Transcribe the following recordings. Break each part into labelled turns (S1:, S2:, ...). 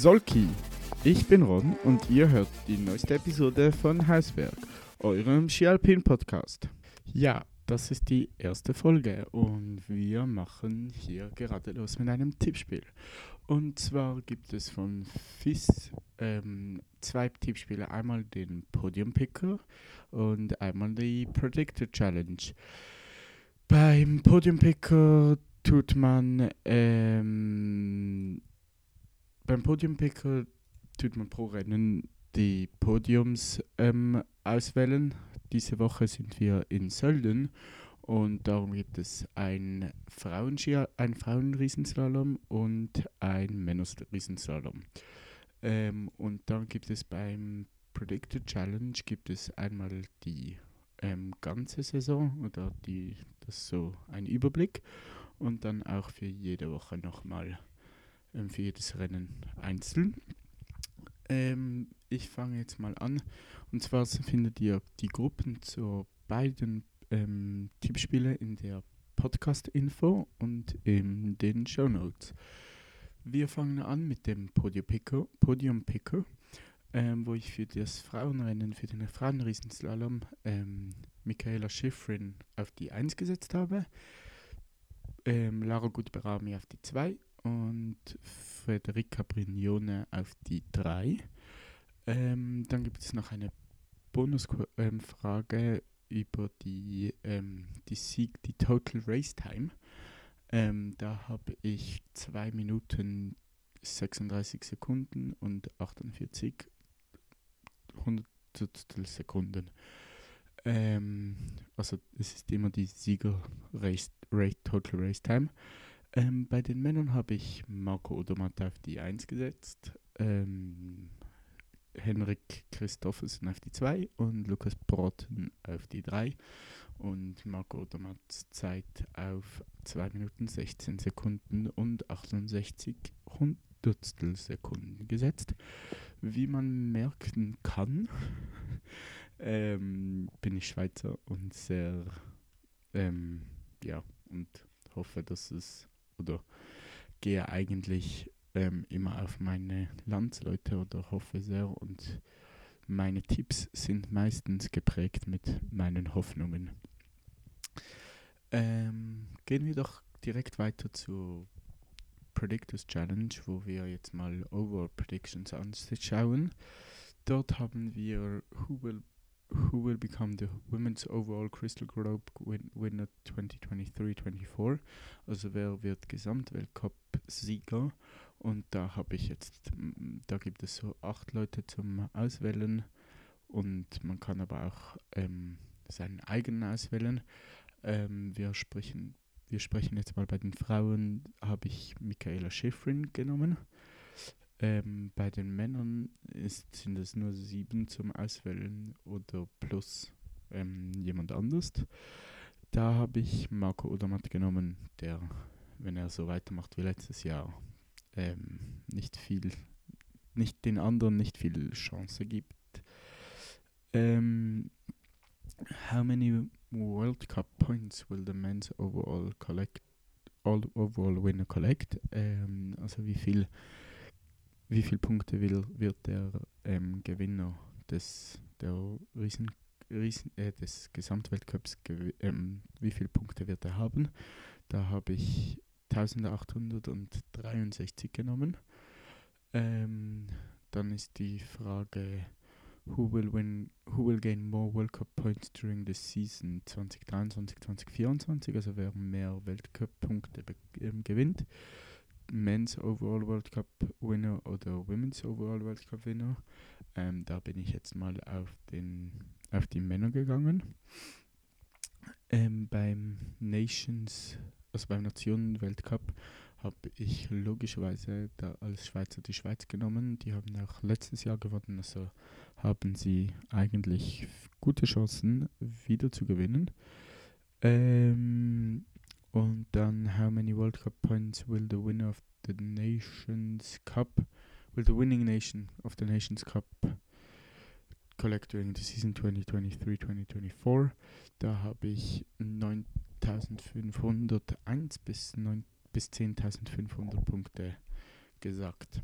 S1: Solki. Ich bin Ron und ihr hört die neueste Episode von Hausberg, eurem Skialpin Podcast. Ja, das ist die erste Folge und wir machen hier gerade los mit einem Tippspiel. Und zwar gibt es von FIS ähm, zwei Tippspiele, einmal den Podium Picker und einmal die Predictor Challenge. Beim Podium Picker tut man ähm, beim Podium Picker tut man pro Rennen die Podiums ähm, auswählen. Diese Woche sind wir in Sölden und darum gibt es ein Frauenski, ein Frauenriesenslalom und ein Männerriesenslalom. Ähm, und dann gibt es beim Predicted Challenge gibt es einmal die ähm, ganze Saison oder die das ist so ein Überblick und dann auch für jede Woche nochmal für jedes Rennen einzeln. Ähm, ich fange jetzt mal an. Und zwar findet ihr die Gruppen zu beiden ähm, Tippspiele in der Podcast-Info und in den Show Notes. Wir fangen an mit dem Podium Picker, Podium Picker ähm, wo ich für das Frauenrennen, für den Frauenriesenslalom ähm, Michaela Schifrin auf die 1 gesetzt habe, ähm, Lara Gutberami auf die 2 und Federica Brignone auf die 3. Ähm, dann gibt es noch eine Bonusfrage über die, ähm, die Sieg, die Total Race Time. Ähm, da habe ich 2 Minuten 36 Sekunden und 48 Hundertstel Sekunden. Ähm, also es ist immer die Sieger Race, Race Total Race Time. Ähm, bei den Männern habe ich Marco Odermatt auf die 1 gesetzt, ähm, Henrik Christoffersen auf die 2 und Lukas Brotten auf die 3 und Marco Odermatts Zeit auf 2 Minuten 16 Sekunden und 68 Hundertstel Sekunden gesetzt. Wie man merken kann, ähm, bin ich Schweizer und sehr, ähm, ja, und hoffe, dass es, oder gehe eigentlich ähm, immer auf meine Landsleute oder hoffe sehr und meine Tipps sind meistens geprägt mit meinen Hoffnungen. Ähm, gehen wir doch direkt weiter zu Predictors Challenge, wo wir jetzt mal Overall Predictions anschauen. Dort haben wir Who Will Who will become the Women's Overall Crystal Globe win Winner 2023-24? Also wer wird Gesamtweltcup-Sieger? Und da habe ich jetzt, da gibt es so acht Leute zum Auswählen und man kann aber auch ähm, seinen eigenen auswählen. Ähm, wir sprechen wir sprechen jetzt mal bei den Frauen, habe ich Michaela Schifrin genommen. Ähm, bei den Männern ist, sind es nur sieben zum Auswählen oder plus ähm, jemand anders. Da habe ich Marco Odermatt genommen, der, wenn er so weitermacht wie letztes Jahr, ähm, nicht viel, nicht den anderen nicht viel Chance gibt. Ähm, how many World Cup points will the men's overall collect all overall winner collect? Ähm, also wie viel wie viele Punkte will, wird der ähm, Gewinner des der Riesen, Riesen äh, des Gesamtweltcups ähm, wie viele Punkte wird er haben? Da habe ich 1863 genommen. Ähm, dann ist die Frage who will win, who will gain more World Cup points during the season 2023, 2024, also wer mehr Weltcup-Punkte ähm, gewinnt. Men's Overall World Cup Winner oder Women's Overall World Cup Winner. Ähm, da bin ich jetzt mal auf, den, auf die Männer gegangen. Ähm, beim Nations, also beim Nationen-Weltcup, habe ich logischerweise da als Schweizer die Schweiz genommen. Die haben auch letztes Jahr gewonnen, also haben sie eigentlich gute Chancen wieder zu gewinnen. Ähm, und dann, how many World Cup points will the winner of the Nations Cup, will the winning nation of the Nations Cup collect during the season 2023-2024? Da habe ich 9501 bis 9 bis 10.500 Punkte gesagt.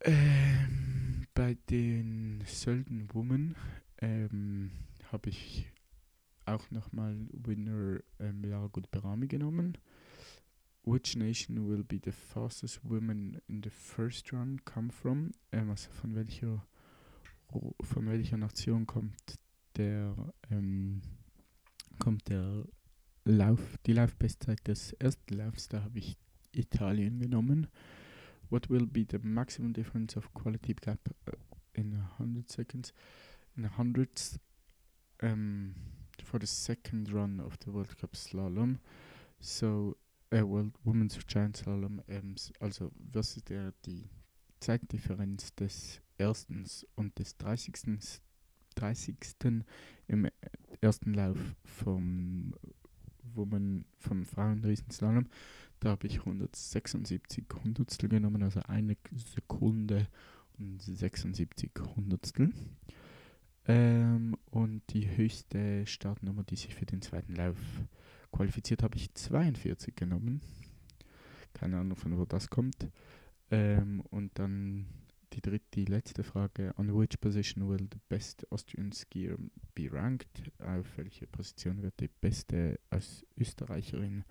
S1: Ähm, bei den Sölden Women ähm, habe ich auch nochmal Winner ähm, Lara Gutberami genommen. Which nation will be the fastest woman in the first run come from? Ähm, also von welcher von welcher Nation kommt der ähm, kommt der Lauf, die Laufbestzeit des ersten Laufs, da habe ich Italien genommen. What will be the maximum difference of quality gap uh, in 100 seconds? In hundreds um, for the second run of the World Cup Slalom. So, äh, World Women's Giant Slalom, ähm, also was ist der, die Zeitdifferenz des ersten und des 30. 30. im ersten Lauf vom Women vom Frauenriesenslalom. Da habe ich 176 Hundertstel genommen, also eine Sekunde und 76 Hundertstel. Ähm, und die höchste Startnummer, die sich für den zweiten Lauf qualifiziert, habe ich 42 genommen. Keine Ahnung, von wo das kommt. Ähm, und dann die dritte, die letzte Frage. On which position will the best Austrian skier be ranked? Auf welche Position wird die beste als Österreicherin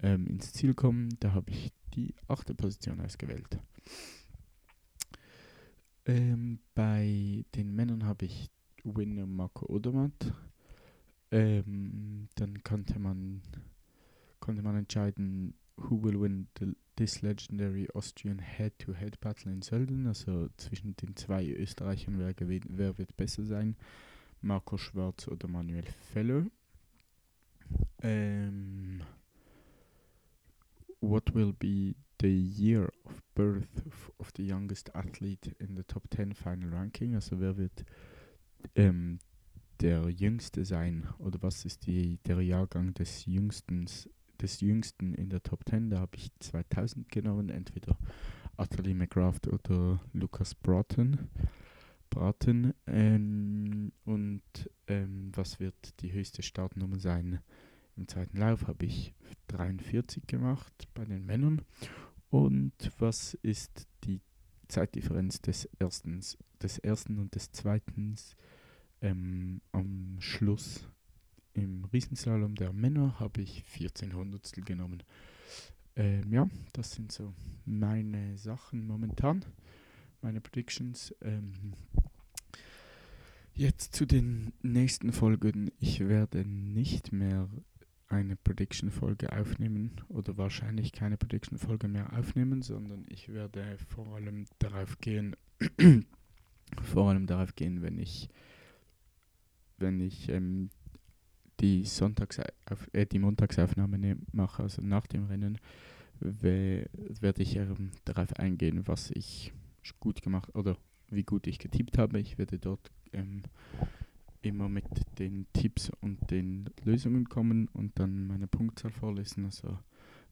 S1: ähm, ins Ziel kommen? Da habe ich die achte Position ausgewählt. Ähm, bei den Männern habe ich Winner Marco Odermatt. Ähm, dann konnte man, konnte man entscheiden, who will win the, this legendary Austrian head-to-head -head battle in Sölden, also zwischen den zwei Österreichern, wer, wer wird besser sein, Marco Schwarz oder Manuel Fellow. Ähm, what will be the year of birth of the youngest athlete in the top 10 final ranking? Also wer wird ähm, der Jüngste sein oder was ist die, der Jahrgang des Jüngsten, des Jüngsten in der Top 10? Da habe ich 2000 genommen, entweder Athalie McGrath oder Lucas Broughton. Braten ähm, und ähm, was wird die höchste Startnummer sein? Im zweiten Lauf habe ich 43 gemacht bei den Männern und was ist die Zeitdifferenz des ersten, des ersten und des zweiten ähm, am Schluss? Im Riesenslalom der Männer habe ich 14 Hundertstel genommen. Ähm, ja, das sind so meine Sachen momentan, meine Predictions. Ähm, jetzt zu den nächsten Folgen. Ich werde nicht mehr eine Prediction-Folge aufnehmen oder wahrscheinlich keine Prediction-Folge mehr aufnehmen, sondern ich werde vor allem darauf gehen, vor allem darauf gehen, wenn ich, wenn ich ähm, die Sonntags äh, die Montagsaufnahme mache, also nach dem Rennen, werde ich ähm, darauf eingehen, was ich gut gemacht oder wie gut ich getippt habe. Ich werde dort ähm, immer mit den Tipps und den Lösungen kommen und dann meine Punktzahl vorlesen. Also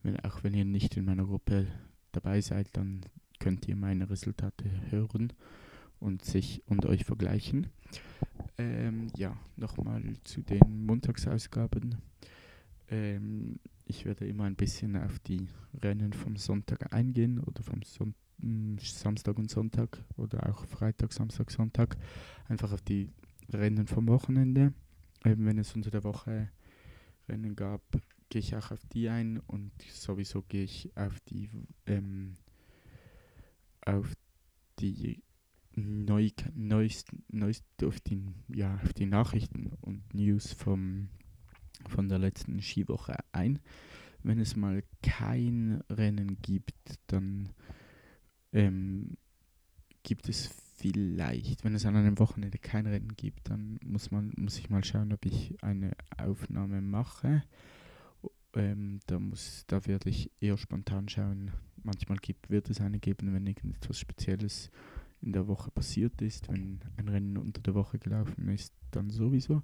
S1: wenn, auch wenn ihr nicht in meiner Gruppe dabei seid, dann könnt ihr meine Resultate hören und sich und euch vergleichen. Ähm, ja, nochmal zu den Montagsausgaben. Ähm, ich werde immer ein bisschen auf die Rennen vom Sonntag eingehen oder vom Son hm, Samstag und Sonntag oder auch Freitag, Samstag, Sonntag. Einfach auf die Rennen vom Wochenende. Eben wenn es unter der Woche Rennen gab, gehe ich auch auf die ein und sowieso gehe ich auf die ähm, auf die neu, neuesten, neuesten auf die, ja, auf die Nachrichten und News vom, von der letzten Skiwoche ein. Wenn es mal kein Rennen gibt, dann ähm, gibt es vielleicht, wenn es an einem Wochenende kein Rennen gibt, dann muss man muss ich mal schauen, ob ich eine Aufnahme mache. Ähm, da muss, da werde ich eher spontan schauen. Manchmal gibt, wird es eine geben, wenn irgendetwas Spezielles in der Woche passiert ist, wenn ein Rennen unter der Woche gelaufen ist, dann sowieso.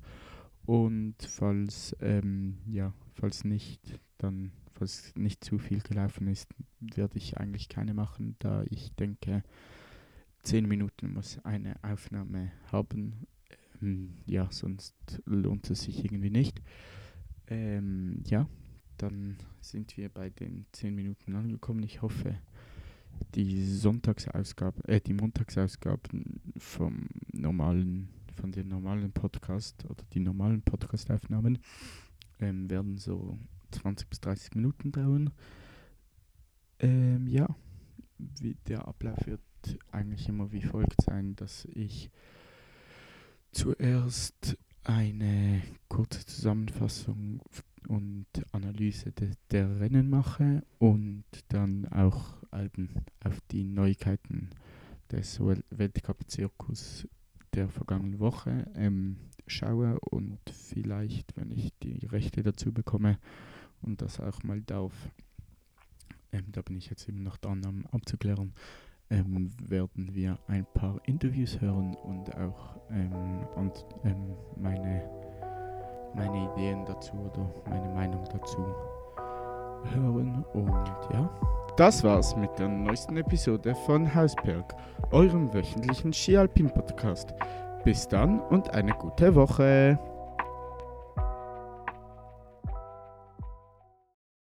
S1: Und falls ähm, ja, falls nicht, dann falls nicht zu viel gelaufen ist, werde ich eigentlich keine machen, da ich denke, zehn Minuten muss eine Aufnahme haben. Ähm, ja, sonst lohnt es sich irgendwie nicht. Ähm, ja, dann sind wir bei den zehn Minuten angekommen. Ich hoffe, die Sonntagsausgaben, äh, die Montagsausgaben vom normalen, von den normalen Podcast oder die normalen Podcastaufnahmen ähm, werden so 20 bis 30 Minuten dauern. Ähm, ja, wie der Ablauf wird eigentlich immer wie folgt sein, dass ich zuerst eine kurze Zusammenfassung und Analyse de, der Rennen mache und dann auch eben auf die Neuigkeiten des Weltcup-Zirkus der vergangenen Woche ähm, schaue und vielleicht, wenn ich die Rechte dazu bekomme und das auch mal darf, ähm, da bin ich jetzt eben noch dran um abzuklären, ähm, werden wir ein paar Interviews hören und auch ähm, und, ähm, meine, meine Ideen dazu oder meine Meinung dazu hören. Und ja, das war's mit der neuesten Episode von Hausberg, eurem wöchentlichen Skialpin-Podcast. Bis dann und eine gute Woche.